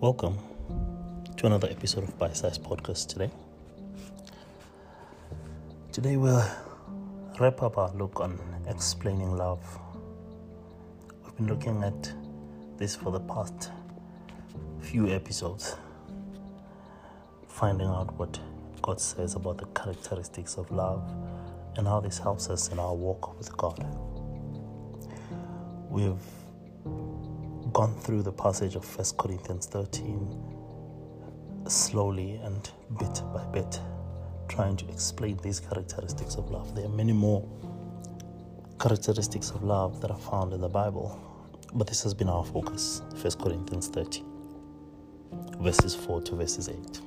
Welcome to another episode of Bite Size Podcast today. Today we'll wrap up our look on explaining love. We've been looking at this for the past few episodes, finding out what God says about the characteristics of love and how this helps us in our walk with God. We've gone through the passage of 1 Corinthians 13 slowly and bit by bit, trying to explain these characteristics of love. There are many more characteristics of love that are found in the Bible, but this has been our focus 1 Corinthians 13, verses 4 to verses 8.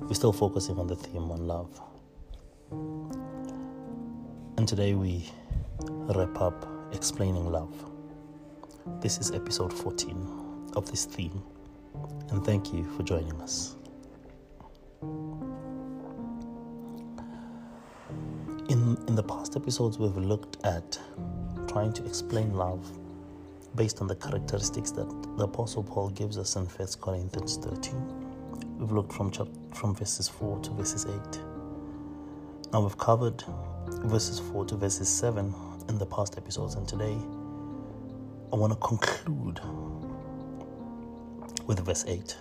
We're still focusing on the theme on love. And today we wrap up explaining love. This is episode 14 of this theme, and thank you for joining us. In, in the past episodes, we've looked at trying to explain love based on the characteristics that the Apostle Paul gives us in 1 Corinthians 13. We've looked from, chapter, from verses 4 to verses 8. Now we've covered verses 4 to verses 7 in the past episodes, and today I want to conclude with verse 8.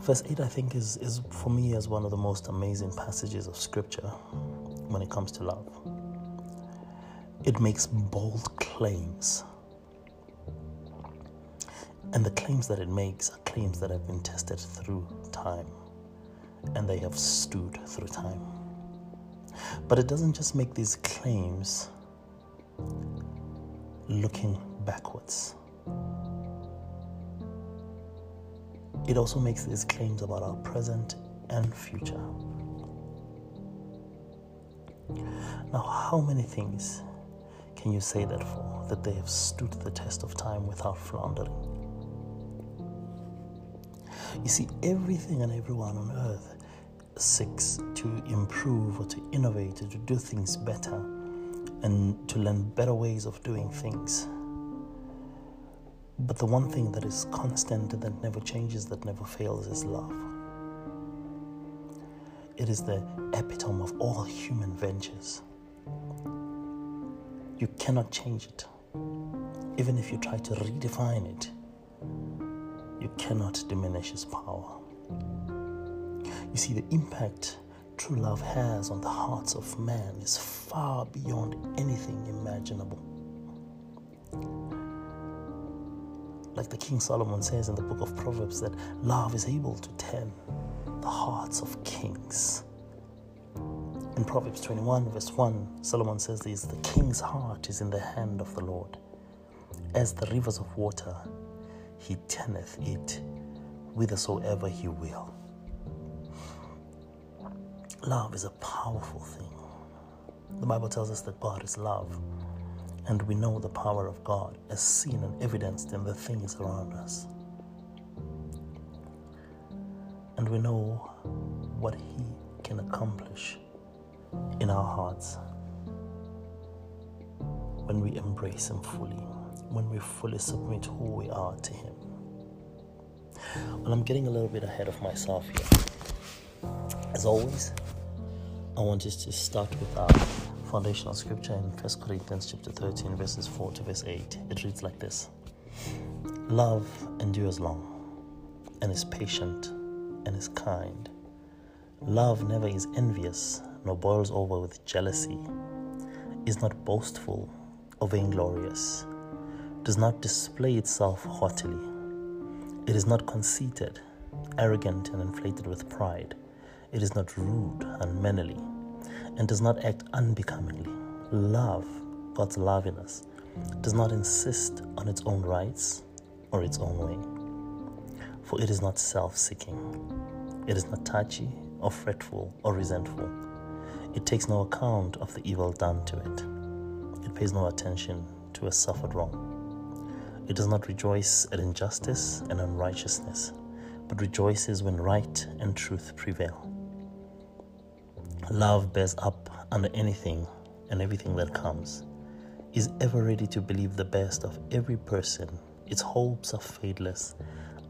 Verse 8, I think, is, is for me as one of the most amazing passages of scripture when it comes to love. It makes bold claims. And the claims that it makes are claims that have been tested through time and they have stood through time. But it doesn't just make these claims looking backwards. It also makes these claims about our present and future. Now, how many things can you say that for that they have stood the test of time without floundering? You see, everything and everyone on earth seeks to improve or to innovate or to do things better and to learn better ways of doing things. But the one thing that is constant that never changes, that never fails, is love. It is the epitome of all human ventures. You cannot change it. Even if you try to redefine it, you cannot diminish its power. You see, the impact true love has on the hearts of man is far beyond anything imaginable. Like the King Solomon says in the book of Proverbs, that love is able to turn the hearts of kings. In Proverbs 21, verse 1, Solomon says this The king's heart is in the hand of the Lord. As the rivers of water, he turneth it whithersoever he will. Love is a powerful thing. The Bible tells us that God is love, and we know the power of God as seen and evidenced in the things around us. And we know what He can accomplish in our hearts when we embrace Him fully, when we fully submit who we are to Him. Well, I'm getting a little bit ahead of myself here. As always, I want us to start with our foundational scripture in 1 Corinthians chapter 13, verses 4 to verse 8. It reads like this Love endures long and is patient and is kind. Love never is envious nor boils over with jealousy, is not boastful or vainglorious, does not display itself haughtily. It is not conceited, arrogant, and inflated with pride. It is not rude, unmannerly, and does not act unbecomingly. Love, God's love in us, does not insist on its own rights or its own way. For it is not self seeking, it is not touchy or fretful or resentful. It takes no account of the evil done to it. It pays no attention to a suffered wrong. It does not rejoice at injustice and unrighteousness, but rejoices when right and truth prevail. Love bears up under anything and everything that comes, is ever ready to believe the best of every person, its hopes are fadeless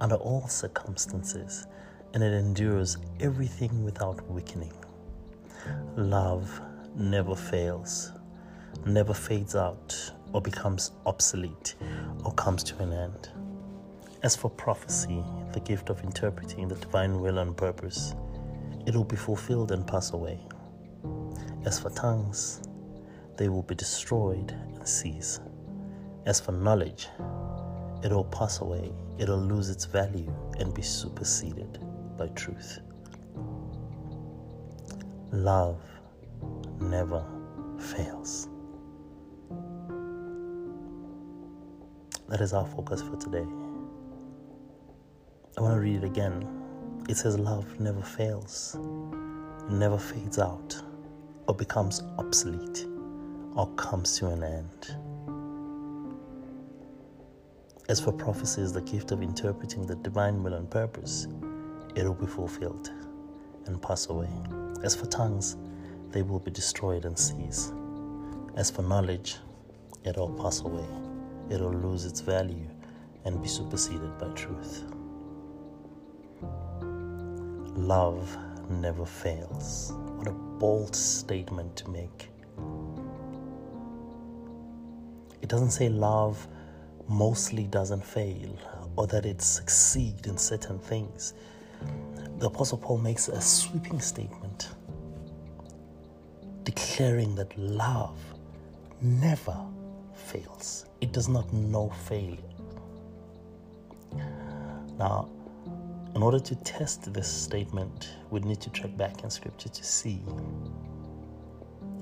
under all circumstances, and it endures everything without weakening. Love never fails, never fades out, or becomes obsolete, or comes to an end. As for prophecy, the gift of interpreting the divine will and purpose, it will be fulfilled and pass away. As for tongues, they will be destroyed and cease. As for knowledge, it will pass away, it will lose its value and be superseded by truth. Love never fails. That is our focus for today. I want to read it again. It says, Love never fails, never fades out, or becomes obsolete, or comes to an end. As for prophecies, the gift of interpreting the divine will and purpose, it will be fulfilled and pass away. As for tongues, they will be destroyed and cease. As for knowledge, it will pass away. It will lose its value and be superseded by truth. Love never fails. What a bold statement to make. It doesn't say love mostly doesn't fail or that it succeeds in certain things. The Apostle Paul makes a sweeping statement declaring that love never fails, it does not know failure. Now, in order to test this statement, we need to track back in scripture to see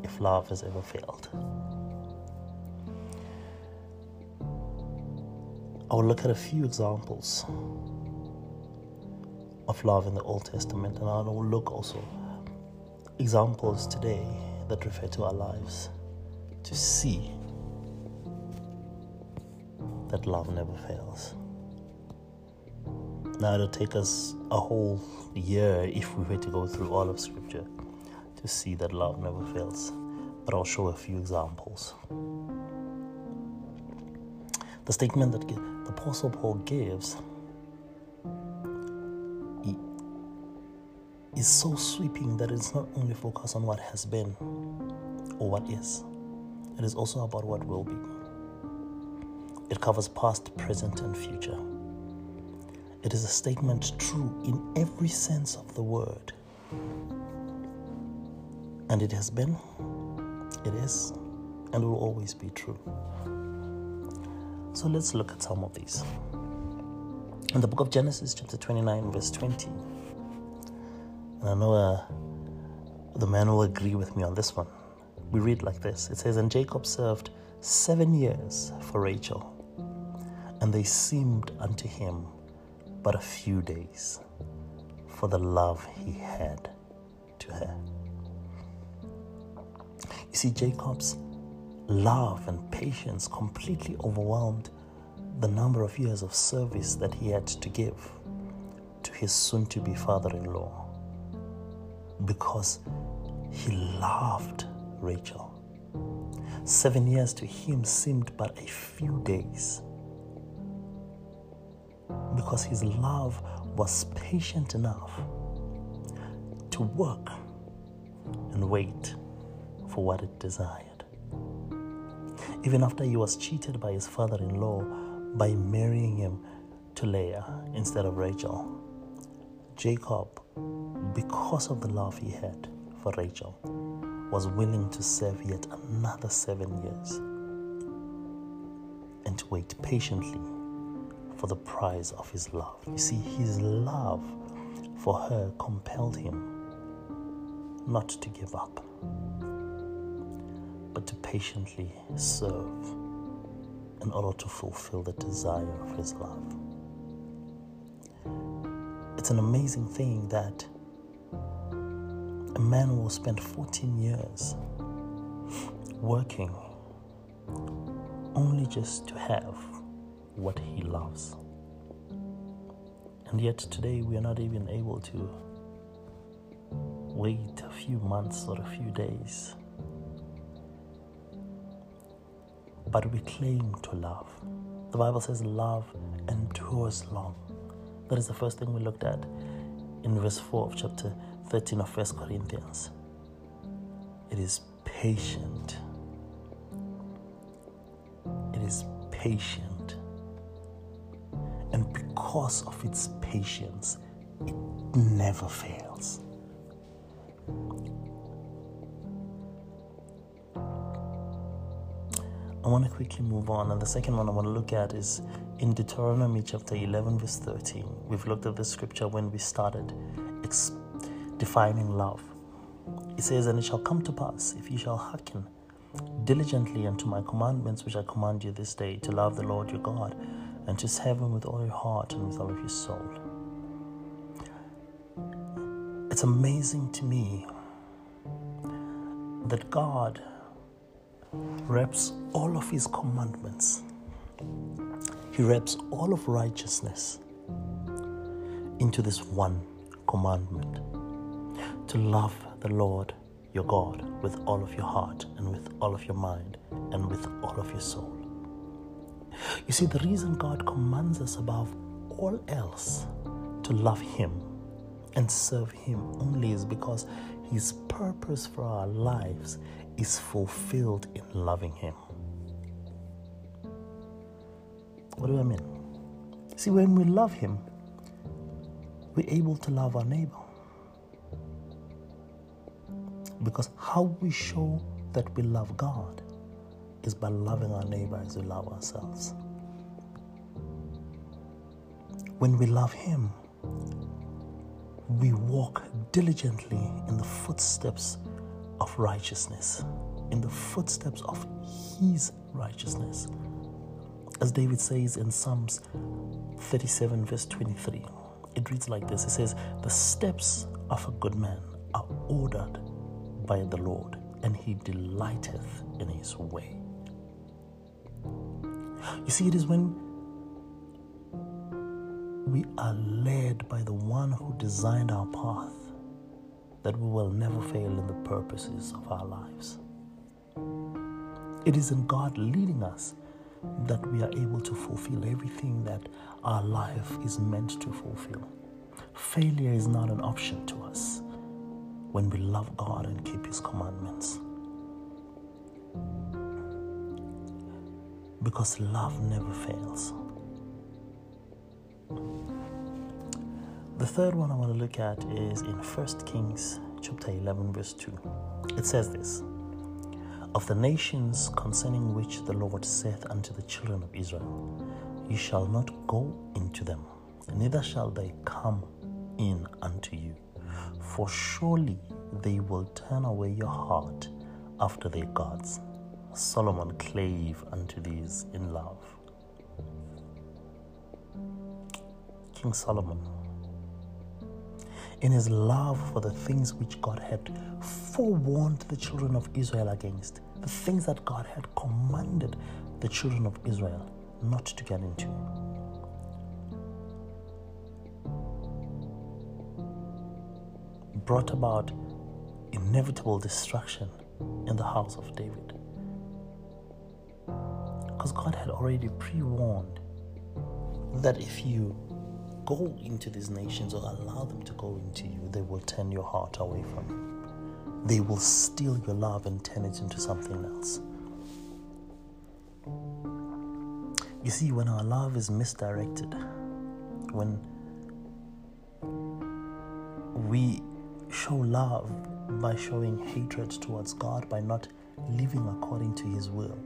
if love has ever failed. I will look at a few examples of love in the Old Testament, and I will look also examples today that refer to our lives to see that love never fails. Now, it'll take us a whole year if we were to go through all of Scripture to see that love never fails, but I'll show a few examples. The statement that the Apostle Paul gives is so sweeping that it's not only focused on what has been or what is, it is also about what will be. It covers past, present, and future. It is a statement true in every sense of the word. And it has been, it is, and will always be true. So let's look at some of these. In the book of Genesis, chapter 29, verse 20, and I know uh, the man will agree with me on this one. We read like this It says, And Jacob served seven years for Rachel, and they seemed unto him but a few days for the love he had to her. You see, Jacob's love and patience completely overwhelmed the number of years of service that he had to give to his soon to be father in law because he loved Rachel. Seven years to him seemed but a few days because his love was patient enough to work and wait for what it desired even after he was cheated by his father in law by marrying him to Leah instead of Rachel. Jacob, because of the love he had for Rachel, was willing to serve yet another seven years and to wait patiently for the prize of his love. You see, his love for her compelled him not to give up but to patiently serve in order to fulfill the desire of His love. It's an amazing thing that a man will spend 14 years working only just to have what he loves. And yet today we are not even able to wait a few months or a few days but we claim to love. The Bible says love endures long. That is the first thing we looked at in verse 4 of chapter 13 of 1 Corinthians. It is patient. It is patient. Because of its patience, it never fails. I want to quickly move on, and the second one I want to look at is in Deuteronomy chapter 11, verse 13. We've looked at this scripture when we started ex- defining love. It says, And it shall come to pass, if ye shall hearken diligently unto my commandments which I command you this day, to love the Lord your God, and to serve him with all your heart and with all of your soul. It's amazing to me that God wraps all of his commandments, he wraps all of righteousness into this one commandment to love the Lord your God with all of your heart and with all of your mind and with all of your soul. You see, the reason God commands us above all else to love Him and serve Him only is because His purpose for our lives is fulfilled in loving Him. What do I mean? See, when we love Him, we're able to love our neighbor. Because how we show that we love God is by loving our neighbor as we love ourselves. When we love Him, we walk diligently in the footsteps of righteousness, in the footsteps of His righteousness. As David says in Psalms 37, verse 23, it reads like this It says, The steps of a good man are ordered by the Lord, and he delighteth in his way. You see, it is when we are led by the one who designed our path that we will never fail in the purposes of our lives. It is in God leading us that we are able to fulfill everything that our life is meant to fulfill. Failure is not an option to us when we love God and keep His commandments. Because love never fails. The third one I want to look at is in 1 Kings chapter 11 verse 2. It says this: Of the nations concerning which the Lord saith unto the children of Israel, Ye shall not go into them, neither shall they come in unto you. For surely they will turn away your heart after their gods. Solomon clave unto these in love. King Solomon, in his love for the things which God had forewarned the children of Israel against, the things that God had commanded the children of Israel not to get into. Brought about inevitable destruction in the house of David. Because God had already pre warned that if you go into these nations or allow them to go into you, they will turn your heart away from you. They will steal your love and turn it into something else. You see, when our love is misdirected, when we show love by showing hatred towards God, by not living according to His will,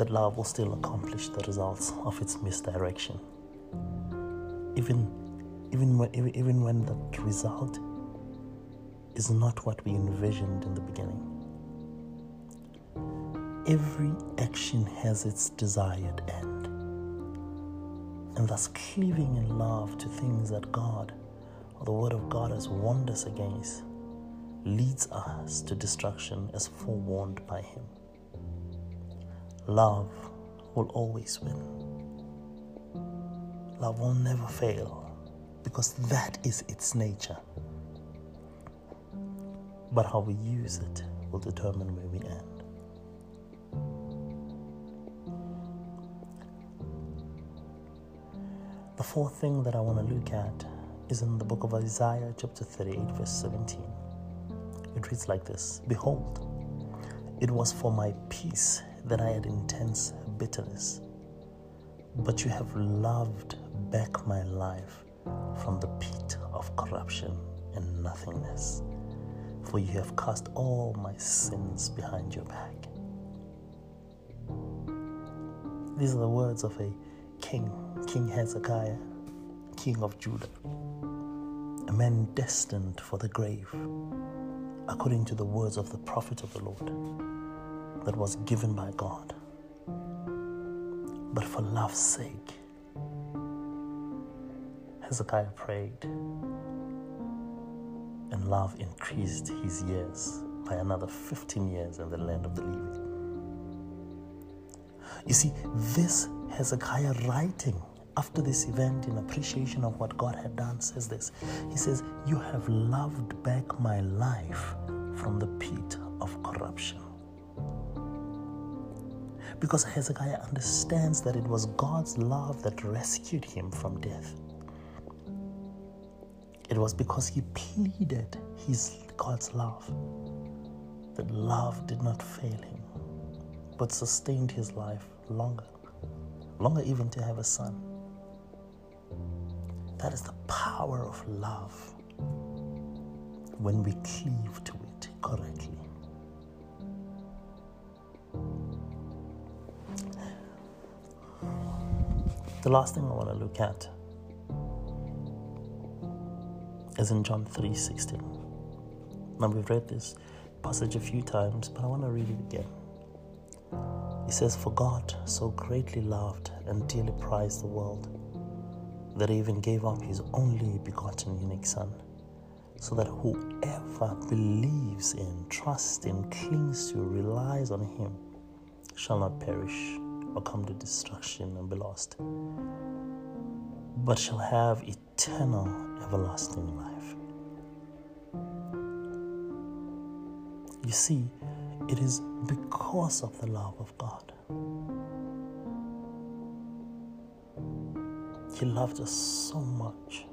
that love will still accomplish the results of its misdirection. Even, even, when, even when that result is not what we envisioned in the beginning. Every action has its desired end. And thus, cleaving in love to things that God or the Word of God has warned us against leads us to destruction as forewarned by Him. Love will always win. Love will never fail because that is its nature. But how we use it will determine where we end. The fourth thing that I want to look at is in the book of Isaiah, chapter 38, verse 17. It reads like this Behold, it was for my peace that I had intense bitterness, but you have loved back my life from the pit of corruption and nothingness, for you have cast all my sins behind your back. These are the words of a king, King Hezekiah, king of Judah, a man destined for the grave, according to the words of the prophet of the Lord that was given by God. But for love's sake, Hezekiah prayed, and love increased his years by another 15 years in the land of the living. You see, this Hezekiah writing after this event in appreciation of what God had done says this. He says, You have loved back my life from the pit of corruption. Because Hezekiah understands that it was God's love that rescued him from death. It was because he pleaded his God's love that love did not fail him, but sustained his life longer, longer even to have a son. That is the power of love when we cleave to it correctly. The last thing I want to look at is in John 3:16. Now we've read this passage a few times, but I want to read it again. He says, For God so greatly loved and dearly prized the world that he even gave up his only begotten unique Son, so that whoever believes in, trusts in, clings to, relies on him shall not perish or come to destruction and be lost, but shall have eternal, everlasting life. You see, it is because of the love of God. He loved us so much.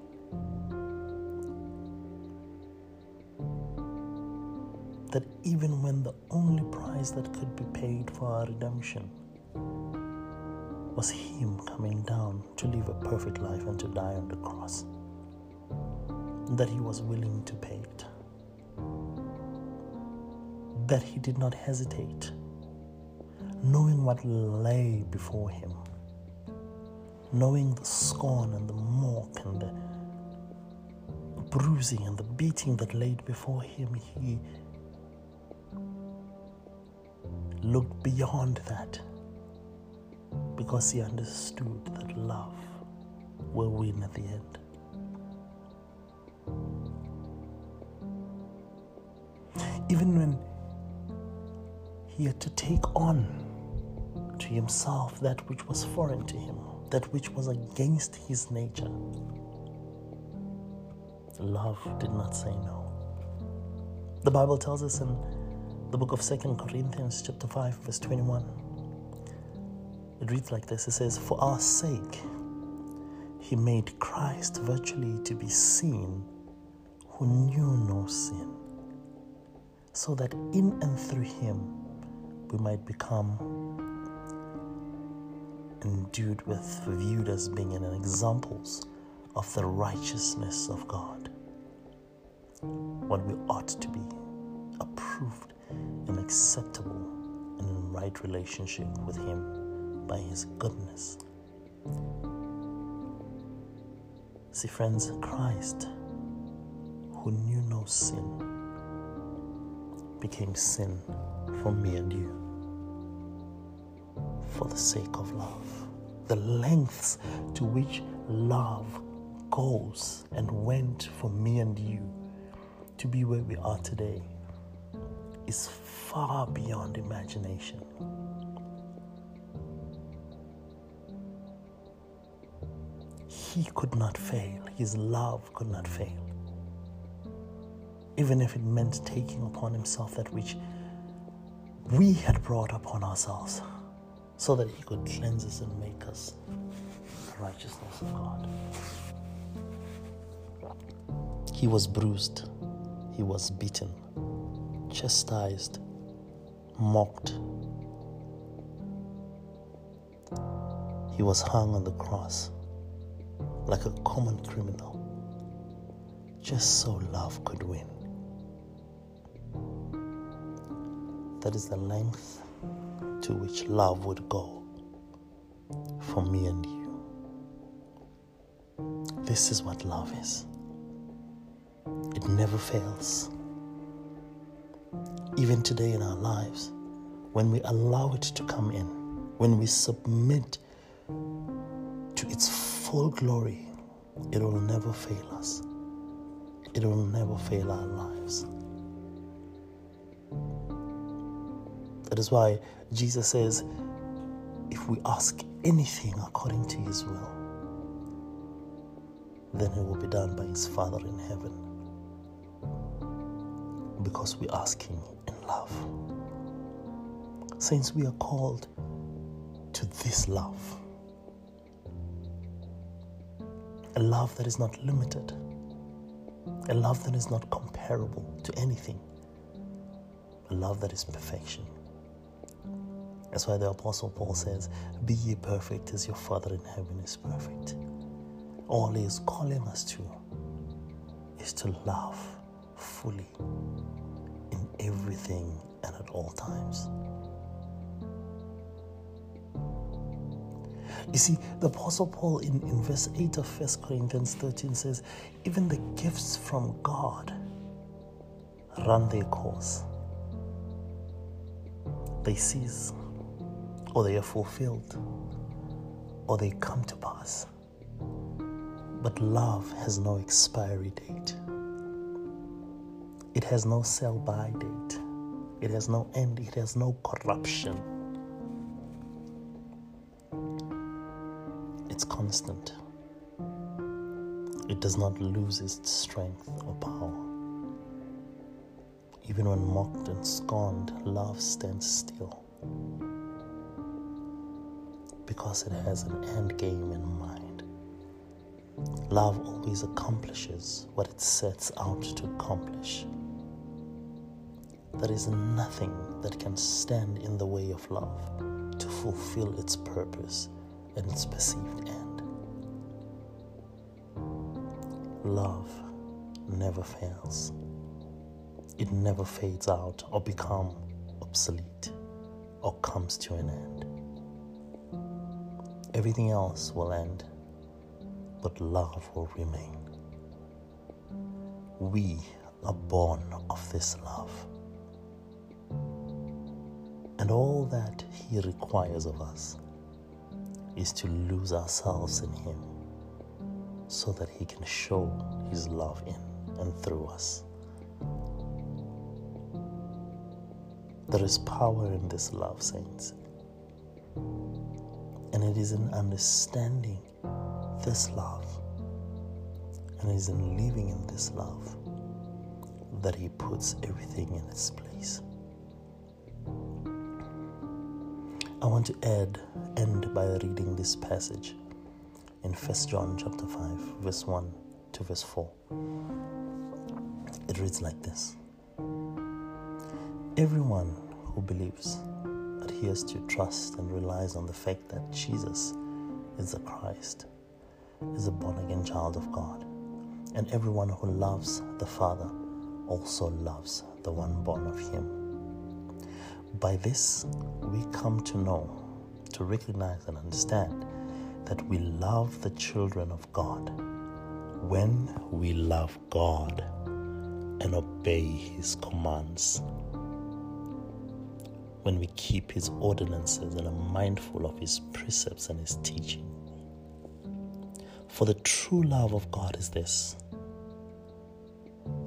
That even when the only price that could be paid for our redemption was Him coming down to live a perfect life and to die on the cross. That He was willing to pay it. That He did not hesitate, knowing what lay before Him, knowing the scorn and the mock and the bruising and the beating that laid before Him. He looked beyond that because he understood that love will win at the end. Even when he had to take on to himself that which was foreign to him, that which was against his nature, love did not say no. The Bible tells us in the book of Second Corinthians chapter 5 verse 21 it reads like this it says, For our sake, he made Christ virtually to be seen who knew no sin, so that in and through him we might become endued with, viewed as being an examples of the righteousness of God. What we ought to be, approved and acceptable and in right relationship with Him by His goodness. See, friends, Christ, who knew no sin, became sin for me and you for the sake of love. The lengths to which love goes and went for me and you to be where we are today is far beyond imagination. He could not fail, his love could not fail. Even if it meant taking upon himself that which we had brought upon ourselves so that he could cleanse us and make us the righteousness of God. He was bruised, he was beaten, chastised, mocked. He was hung on the cross like a common criminal just so love could win. That is the length to which love would go for me and you. This is what love is. It never fails. Even today in our lives, when we allow it to come in, when we submit to its full glory, it will never fail us. It will never fail our lives. That is why Jesus says, if we ask anything according to his will, then it will be done by his Father in heaven. Because we ask him in love. Since we are called to this love, a love that is not limited, a love that is not comparable to anything, a love that is perfection. That's why the Apostle Paul says, Be ye perfect as your Father in heaven is perfect. All he is calling us to is to love fully in everything and at all times. You see, the Apostle Paul in, in verse 8 of 1 Corinthians 13 says, Even the gifts from God run their course, they cease or they are fulfilled, or they come to pass. But love has no expiry date, it has no sell by date, it has no end, it has no corruption. Constant. It does not lose its strength or power. Even when mocked and scorned, love stands still because it has an end game in mind. Love always accomplishes what it sets out to accomplish. There is nothing that can stand in the way of love to fulfill its purpose and its perceived end. Love never fails. It never fades out or becomes obsolete or comes to an end. Everything else will end, but love will remain. We are born of this love. And all that He requires of us is to lose ourselves in Him so that He can show His love in and through us. There is power in this love, saints. And it is in understanding this love and it is in living in this love that He puts everything in its place. I want to add end by reading this passage in 1 John chapter 5 verse 1 to verse 4. It reads like this. Everyone who believes adheres to trust and relies on the fact that Jesus is the Christ, is a born again child of God. And everyone who loves the Father also loves the one born of Him. By this, we come to know, to recognize, and understand that we love the children of God when we love God and obey His commands when we keep His ordinances and are mindful of His precepts and His teaching. For the true love of God is this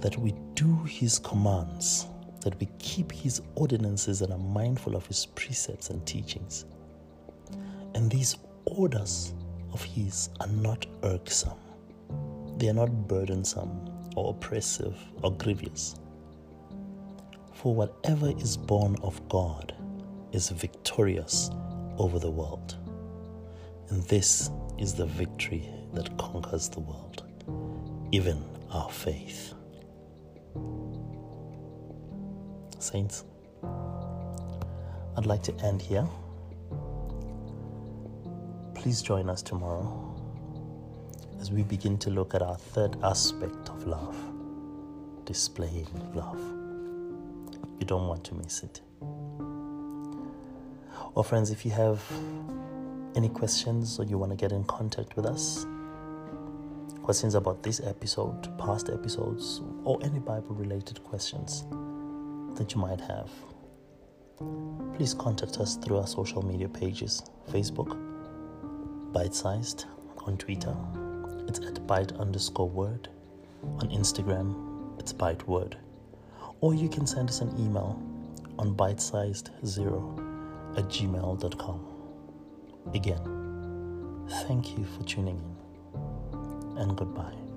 that we do His commands, that we keep His ordinances and are mindful of His precepts and teachings. And these orders of His are not irksome, they are not burdensome or oppressive or grievous For whatever is born of God is victorious over the world. And this is the victory that conquers the world, even our faith. Saints, I'd like to end here. Please join us tomorrow as we begin to look at our third aspect of love displaying love. You don't want to miss it. Well, friends, if you have any questions or you want to get in contact with us, questions about this episode, past episodes, or any Bible related questions that you might have, please contact us through our social media pages Facebook, Bite Sized on Twitter, it's at bite underscore word. On Instagram, it's bite word. Or you can send us an email on bite sized zero at gmail.com. Again, thank you for tuning in and goodbye.